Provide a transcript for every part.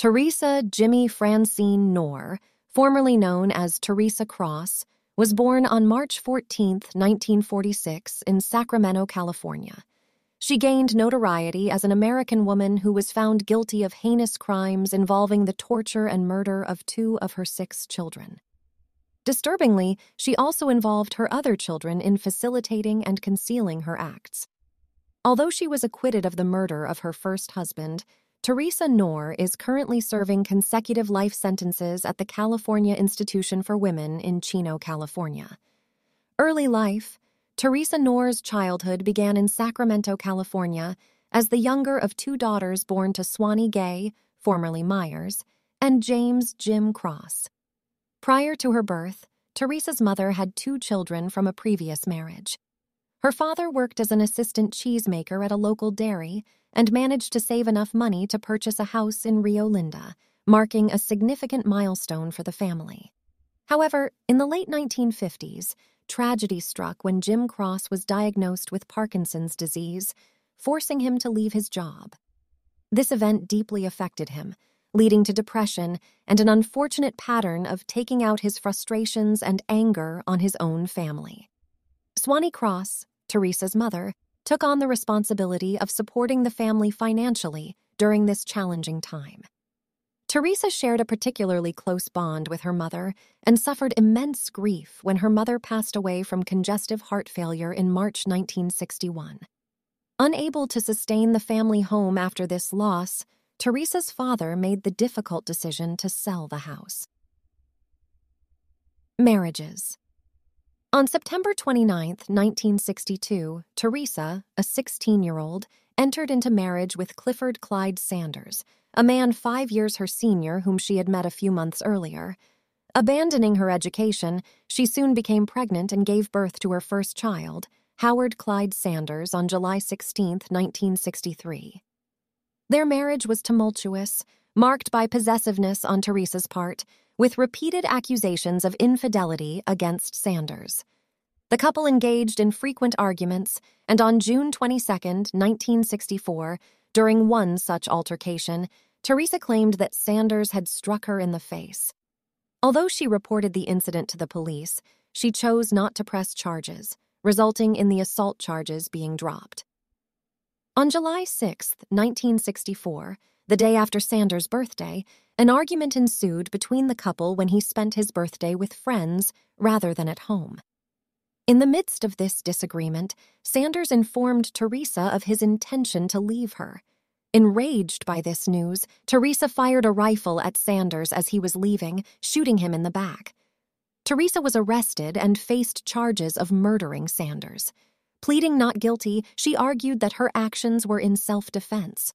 Teresa Jimmy Francine Knorr, formerly known as Teresa Cross, was born on March 14, 1946, in Sacramento, California. She gained notoriety as an American woman who was found guilty of heinous crimes involving the torture and murder of two of her six children. Disturbingly, she also involved her other children in facilitating and concealing her acts. Although she was acquitted of the murder of her first husband, Teresa Knorr is currently serving consecutive life sentences at the California Institution for Women in Chino, California. Early life Teresa Knorr's childhood began in Sacramento, California, as the younger of two daughters born to Swanee Gay, formerly Myers, and James Jim Cross. Prior to her birth, Teresa's mother had two children from a previous marriage. Her father worked as an assistant cheesemaker at a local dairy and managed to save enough money to purchase a house in Rio Linda, marking a significant milestone for the family. However, in the late 1950s, tragedy struck when Jim Cross was diagnosed with Parkinson's disease, forcing him to leave his job. This event deeply affected him, leading to depression and an unfortunate pattern of taking out his frustrations and anger on his own family. Swanee Cross, Teresa's mother, took on the responsibility of supporting the family financially during this challenging time. Teresa shared a particularly close bond with her mother and suffered immense grief when her mother passed away from congestive heart failure in March 1961. Unable to sustain the family home after this loss, Teresa's father made the difficult decision to sell the house. Marriages on September 29, 1962, Teresa, a 16 year old, entered into marriage with Clifford Clyde Sanders, a man five years her senior whom she had met a few months earlier. Abandoning her education, she soon became pregnant and gave birth to her first child, Howard Clyde Sanders, on July 16, 1963. Their marriage was tumultuous, marked by possessiveness on Teresa's part with repeated accusations of infidelity against Sanders. The couple engaged in frequent arguments, and on June 22, 1964, during one such altercation, Teresa claimed that Sanders had struck her in the face. Although she reported the incident to the police, she chose not to press charges, resulting in the assault charges being dropped. On July 6, 1964, the day after Sanders' birthday, an argument ensued between the couple when he spent his birthday with friends rather than at home. In the midst of this disagreement, Sanders informed Teresa of his intention to leave her. Enraged by this news, Teresa fired a rifle at Sanders as he was leaving, shooting him in the back. Teresa was arrested and faced charges of murdering Sanders. Pleading not guilty, she argued that her actions were in self defense.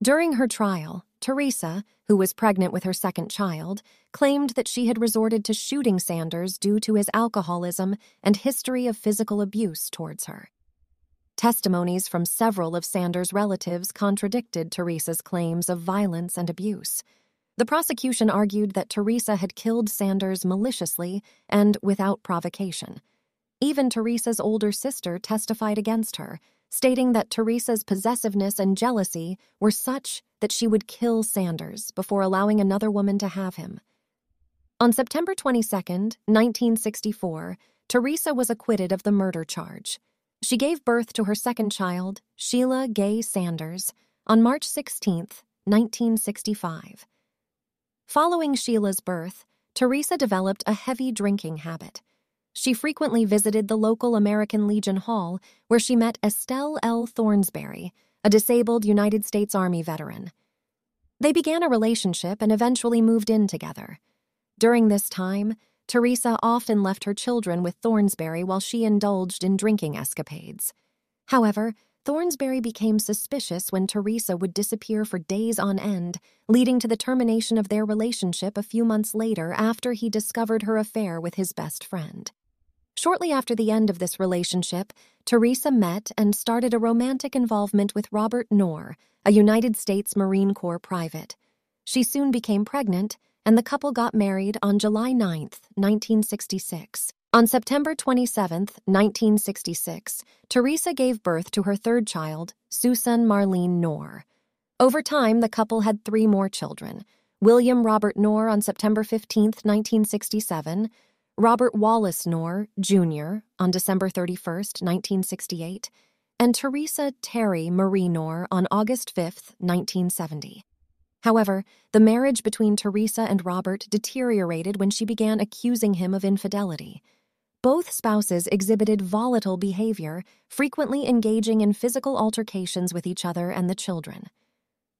During her trial, Teresa, who was pregnant with her second child, claimed that she had resorted to shooting Sanders due to his alcoholism and history of physical abuse towards her. Testimonies from several of Sanders' relatives contradicted Teresa's claims of violence and abuse. The prosecution argued that Teresa had killed Sanders maliciously and without provocation. Even Teresa's older sister testified against her stating that Teresa's possessiveness and jealousy were such that she would kill Sanders before allowing another woman to have him. On September 22, 1964, Teresa was acquitted of the murder charge. She gave birth to her second child, Sheila Gay Sanders, on March 16, 1965. Following Sheila's birth, Teresa developed a heavy drinking habit she frequently visited the local American Legion Hall, where she met Estelle L. Thornsberry, a disabled United States Army veteran. They began a relationship and eventually moved in together. During this time, Teresa often left her children with Thornsberry while she indulged in drinking escapades. However, Thornsberry became suspicious when Teresa would disappear for days on end, leading to the termination of their relationship a few months later after he discovered her affair with his best friend. Shortly after the end of this relationship, Teresa met and started a romantic involvement with Robert Knorr, a United States Marine Corps private. She soon became pregnant, and the couple got married on July 9, 1966. On September 27, 1966, Teresa gave birth to her third child, Susan Marlene Knorr. Over time, the couple had three more children William Robert Knorr on September 15, 1967, Robert Wallace Knorr, Jr., on December 31, 1968, and Teresa Terry Marie Knorr on August 5, 1970. However, the marriage between Teresa and Robert deteriorated when she began accusing him of infidelity. Both spouses exhibited volatile behavior, frequently engaging in physical altercations with each other and the children.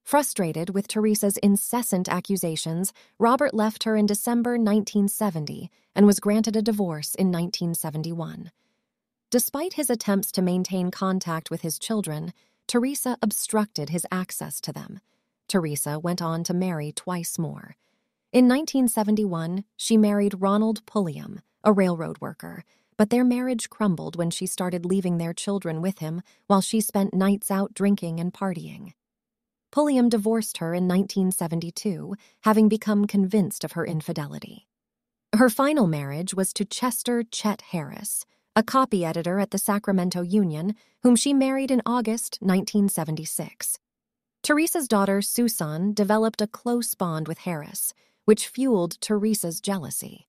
Frustrated with Teresa's incessant accusations, Robert left her in December 1970 and was granted a divorce in 1971. Despite his attempts to maintain contact with his children, Teresa obstructed his access to them. Teresa went on to marry twice more. In 1971, she married Ronald Pulliam, a railroad worker, but their marriage crumbled when she started leaving their children with him while she spent nights out drinking and partying. Pulliam divorced her in 1972, having become convinced of her infidelity. Her final marriage was to Chester Chet Harris, a copy editor at the Sacramento Union, whom she married in August 1976. Teresa's daughter, Susan, developed a close bond with Harris, which fueled Teresa's jealousy.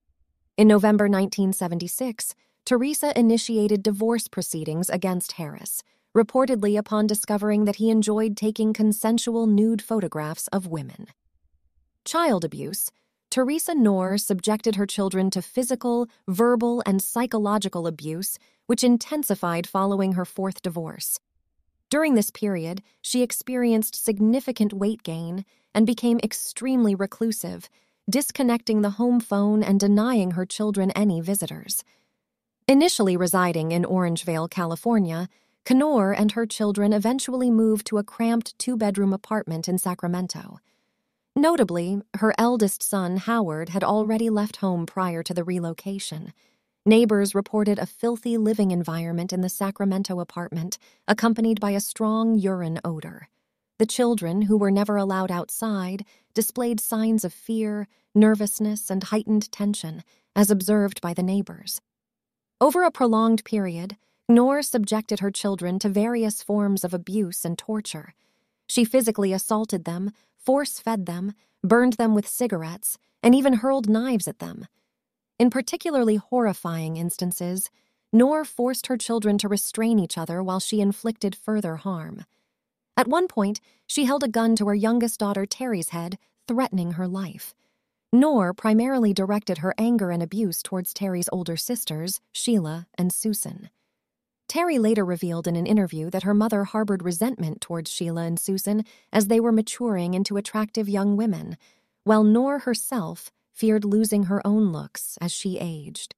In November 1976, Teresa initiated divorce proceedings against Harris, reportedly upon discovering that he enjoyed taking consensual nude photographs of women. Child abuse. Teresa Knorr subjected her children to physical, verbal, and psychological abuse, which intensified following her fourth divorce. During this period, she experienced significant weight gain and became extremely reclusive, disconnecting the home phone and denying her children any visitors. Initially residing in Orangevale, California, Knorr and her children eventually moved to a cramped two bedroom apartment in Sacramento. Notably, her eldest son, Howard, had already left home prior to the relocation. Neighbors reported a filthy living environment in the Sacramento apartment, accompanied by a strong urine odor. The children, who were never allowed outside, displayed signs of fear, nervousness, and heightened tension, as observed by the neighbors. Over a prolonged period, Knorr subjected her children to various forms of abuse and torture. She physically assaulted them, force fed them, burned them with cigarettes, and even hurled knives at them. In particularly horrifying instances, Knorr forced her children to restrain each other while she inflicted further harm. At one point, she held a gun to her youngest daughter Terry's head, threatening her life. Knorr primarily directed her anger and abuse towards Terry's older sisters, Sheila and Susan. Terry later revealed in an interview that her mother harbored resentment towards Sheila and Susan as they were maturing into attractive young women, while Knorr herself feared losing her own looks as she aged.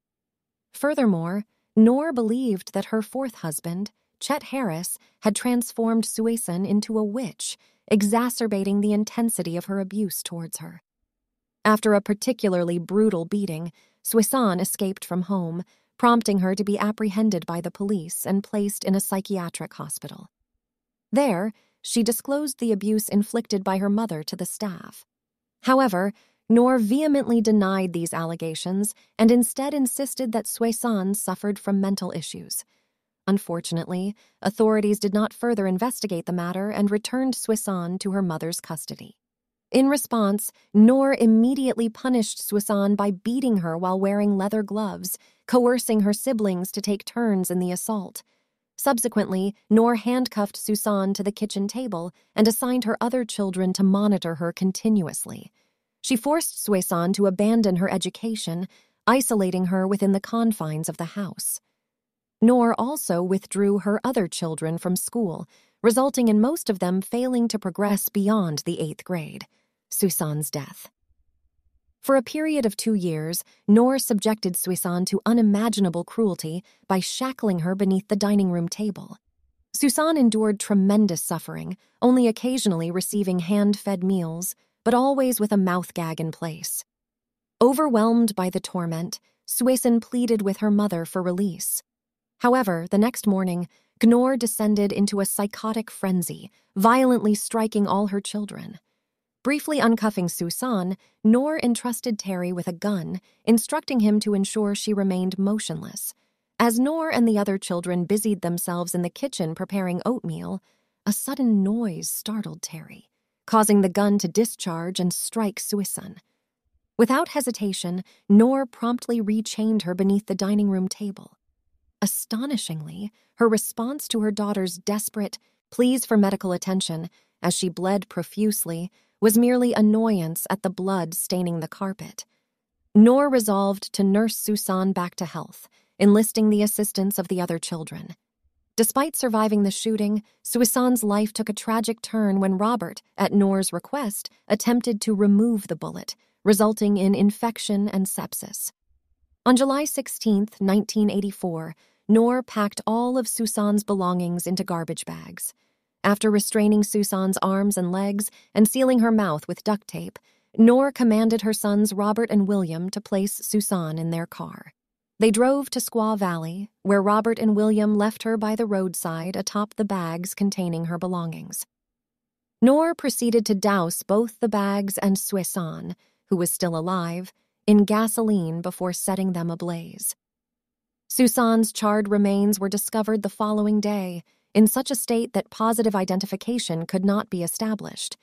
Furthermore, Knorr believed that her fourth husband, Chet Harris, had transformed Susan into a witch, exacerbating the intensity of her abuse towards her. After a particularly brutal beating, Susan escaped from home, prompting her to be apprehended by the police and placed in a psychiatric hospital. There, she disclosed the abuse inflicted by her mother to the staff. However, Knorr vehemently denied these allegations and instead insisted that Susan suffered from mental issues. Unfortunately, authorities did not further investigate the matter and returned Susan to her mother's custody. In response, Knorr immediately punished Susan by beating her while wearing leather gloves, coercing her siblings to take turns in the assault. Subsequently, Knorr handcuffed Susan to the kitchen table and assigned her other children to monitor her continuously. She forced Susan to abandon her education, isolating her within the confines of the house. Knorr also withdrew her other children from school, resulting in most of them failing to progress beyond the eighth grade. Susan's death. For a period of two years, Knorr subjected Susan to unimaginable cruelty by shackling her beneath the dining room table. Susan endured tremendous suffering, only occasionally receiving hand fed meals, but always with a mouth gag in place. Overwhelmed by the torment, Susan pleaded with her mother for release. However, the next morning, Knorr descended into a psychotic frenzy, violently striking all her children. Briefly uncuffing Susan, Knorr entrusted Terry with a gun, instructing him to ensure she remained motionless. As Knorr and the other children busied themselves in the kitchen preparing oatmeal, a sudden noise startled Terry. causing the gun to discharge and strike Susan. Without hesitation, Knorr promptly rechained her beneath the dining room table. Astonishingly, her response to her daughter's desperate pleas for medical attention, as she bled profusely, was merely annoyance at the blood staining the carpet. Knorr resolved to nurse Susan back to health, enlisting the assistance of the other children. Despite surviving the shooting, Susan's life took a tragic turn when Robert, at Knorr's request, attempted to remove the bullet, resulting in infection and sepsis. On July 16, 1984, Knorr packed all of Susan's belongings into garbage bags. After restraining Susan's arms and legs and sealing her mouth with duct tape, Knorr commanded her sons Robert and William to place Susan in their car. They drove to Squaw Valley, where Robert and William left her by the roadside atop the bags containing her belongings. Knorr proceeded to douse both the bags and Susan, who was still alive, in gasoline before setting them ablaze. Susan's charred remains were discovered the following day, in such a state that positive identification could not be established.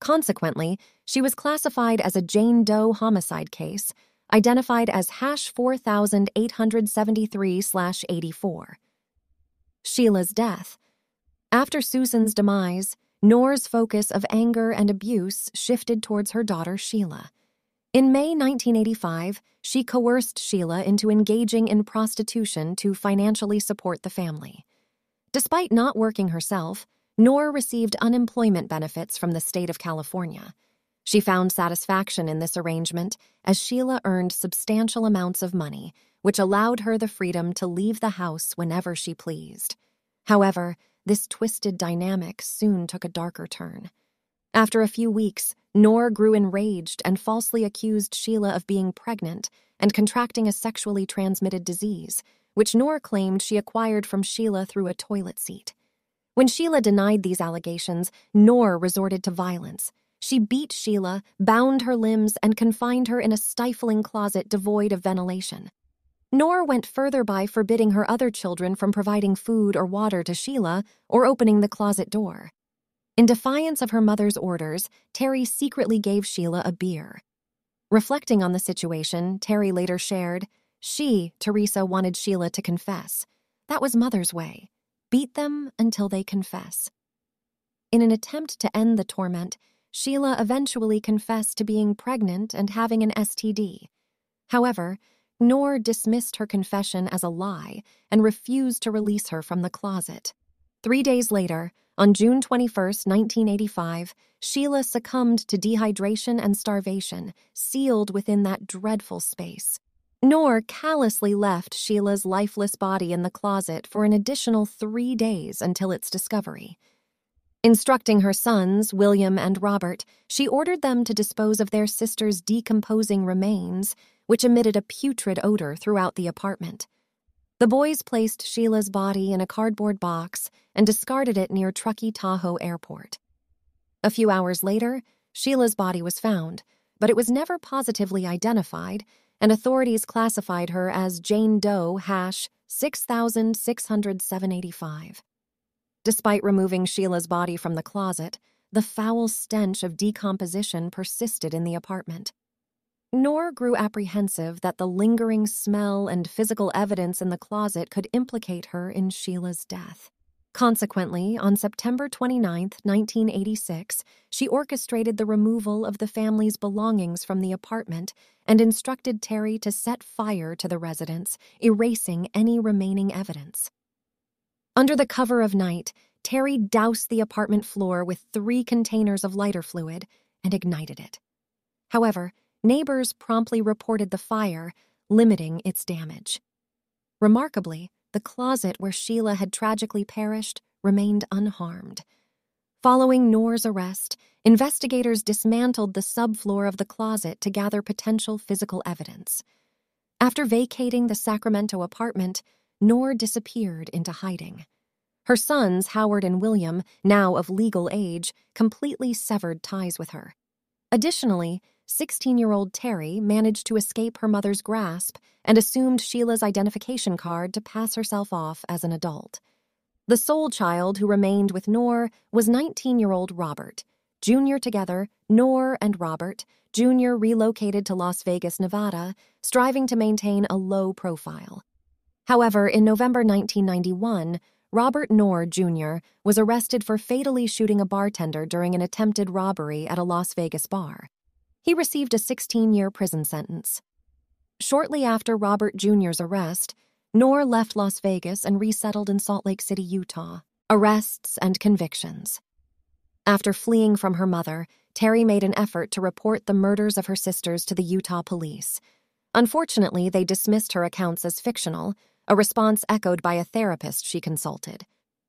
Consequently, she was classified as a Jane Doe homicide case, identified as hash 4873 84. Sheila's death. After Susan's demise, Knorr's focus of anger and abuse shifted towards her daughter Sheila. In May 1985, she coerced Sheila into engaging in prostitution to financially support the family. Despite not working herself, Knorr received unemployment benefits from the state of California. She found satisfaction in this arrangement as Sheila earned substantial amounts of money, which allowed her the freedom to leave the house whenever she pleased. However, this twisted dynamic soon took a darker turn. After a few weeks, Knorr grew enraged and falsely accused Sheila of being pregnant and contracting a sexually transmitted disease, which Knorr claimed she acquired from Sheila through a toilet seat. When Sheila denied these allegations, Knorr resorted to violence. She beat Sheila, bound her limbs, and confined her in a stifling closet devoid of ventilation. Knorr went further by forbidding her other children from providing food or water to Sheila or opening the closet door. In defiance of her mother's orders, Terry secretly gave Sheila a beer. Reflecting on the situation, Terry later shared, she, Teresa, wanted Sheila to confess. That was Mother's way. Beat them until they confess. In an attempt to end the torment, Sheila eventually confessed to being pregnant and having an STD. However, Knorr dismissed her confession as a lie and refused to release her from the closet. Three days later, on June 21, 1985, Sheila succumbed to dehydration and starvation, sealed within that dreadful space. Knorr callously left Sheila's lifeless body in the closet for an additional three days until its discovery. Instructing her sons, William and Robert, she ordered them to dispose of their sister's decomposing remains, which emitted a putrid odor throughout the apartment. The boys placed Sheila's body in a cardboard box and discarded it near Truckee Tahoe Airport. A few hours later, Sheila's body was found, but it was never positively identified and authorities classified her as Jane Doe hash 660785. Despite removing Sheila's body from the closet, the foul stench of decomposition persisted in the apartment. Knorr grew apprehensive that the lingering smell and physical evidence in the closet could implicate her in Sheila's death. Consequently, on September 29, 1986, she orchestrated the removal of the family's belongings from the apartment and instructed Terry to set fire to the residence, erasing any remaining evidence. Under the cover of night, Terry doused the apartment floor with three containers of lighter fluid and ignited it. However, neighbors promptly reported the fire, limiting its damage. Remarkably, the closet where Sheila had tragically perished remained unharmed. Following Knorr's arrest, investigators dismantled the subfloor of the closet to gather potential physical evidence. After vacating the Sacramento apartment, Knorr disappeared into hiding. Her sons, Howard and William, now of legal age, completely severed ties with her. Additionally, 16 year old Terry managed to escape her mother's grasp and assumed Sheila's identification card to pass herself off as an adult. The sole child who remained with Knorr was 19 year old Robert, Jr. together, Knorr and Robert, Jr. relocated to Las Vegas, Nevada, striving to maintain a low profile. However, in November 1991, Robert Knorr Jr. was arrested for fatally shooting a bartender during an attempted robbery at a Las Vegas bar. He received a 16 year prison sentence. Shortly after Robert Jr.'s arrest, Knorr left Las Vegas and resettled in Salt Lake City, Utah. Arrests and convictions. After fleeing from her mother, Terry made an effort to report the murders of her sisters to the Utah police. Unfortunately, they dismissed her accounts as fictional, a response echoed by a therapist she consulted.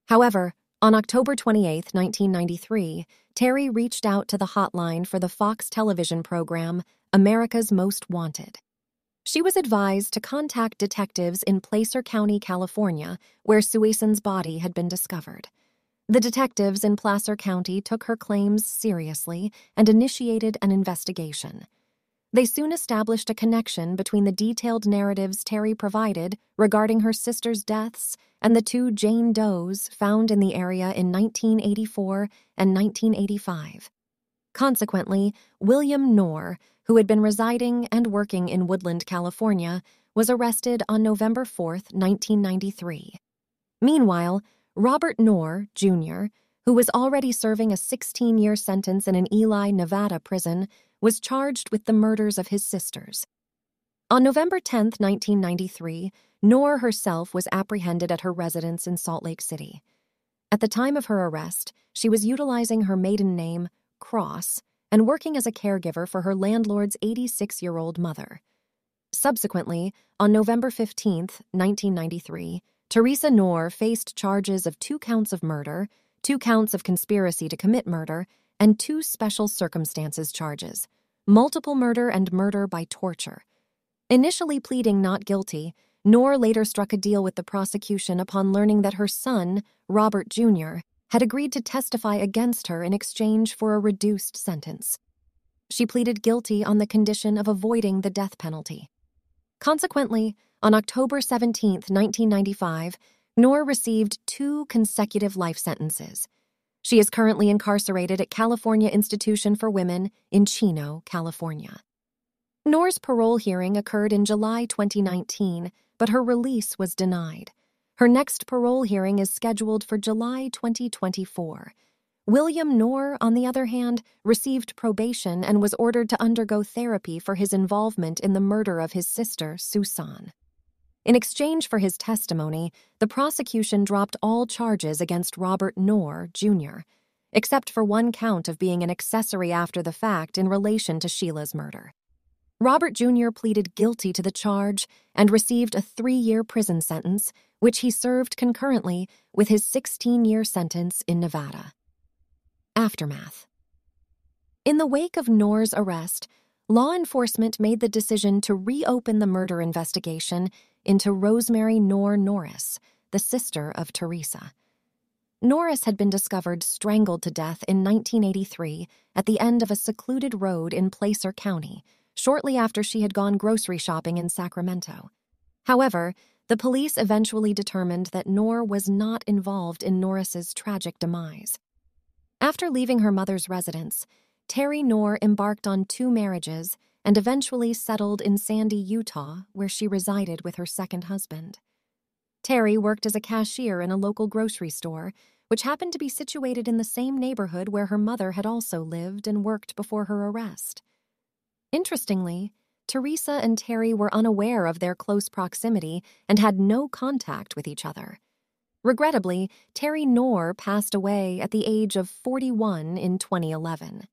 However, on October 28, 1993, Terry reached out to the hotline for the Fox television program America's Most Wanted. She was advised to contact detectives in Placer County, California, where Susan's body had been discovered. The detectives in Placer County took her claims seriously and initiated an investigation. They soon established a connection between the detailed narratives Terry provided regarding her sister's deaths and the two Jane Does found in the area in 1984 and 1985. Consequently, William Knorr, who had been residing and working in Woodland, California, was arrested on November 4, 1993. Meanwhile, Robert Knorr, Jr., who was already serving a 16 year sentence in an Ely, Nevada prison, was charged with the murders of his sisters. On November 10, 1993, Knorr herself was apprehended at her residence in Salt Lake City. At the time of her arrest, she was utilizing her maiden name, Cross, and working as a caregiver for her landlord's 86 year old mother. Subsequently, on November 15, 1993, Teresa Knorr faced charges of two counts of murder, two counts of conspiracy to commit murder, and two special circumstances charges multiple murder and murder by torture. Initially pleading not guilty, Knorr later struck a deal with the prosecution upon learning that her son, Robert Jr., had agreed to testify against her in exchange for a reduced sentence. She pleaded guilty on the condition of avoiding the death penalty. Consequently, on October 17, 1995, Knorr received two consecutive life sentences. She is currently incarcerated at California Institution for Women in Chino, California. Knorr's parole hearing occurred in July 2019, but her release was denied. Her next parole hearing is scheduled for July 2024. William Knorr, on the other hand, received probation and was ordered to undergo therapy for his involvement in the murder of his sister, Susan. In exchange for his testimony, the prosecution dropped all charges against Robert Knorr, Jr., except for one count of being an accessory after the fact in relation to Sheila's murder. Robert Jr. pleaded guilty to the charge and received a three year prison sentence, which he served concurrently with his 16 year sentence in Nevada. Aftermath In the wake of Knorr's arrest, law enforcement made the decision to reopen the murder investigation into Rosemary Noor Norris, the sister of Teresa. Norris had been discovered strangled to death in 1983 at the end of a secluded road in Placer County shortly after she had gone grocery shopping in Sacramento. However, the police eventually determined that Knorr was not involved in Norris's tragic demise. After leaving her mother's residence, Terry Knorr embarked on two marriages and eventually settled in Sandy, Utah, where she resided with her second husband. Terry worked as a cashier in a local grocery store, which happened to be situated in the same neighborhood where her mother had also lived and worked before her arrest. Interestingly, Teresa and Terry were unaware of their close proximity and had no contact with each other. Regrettably, Terry Knorr passed away at the age of 41 in 2011.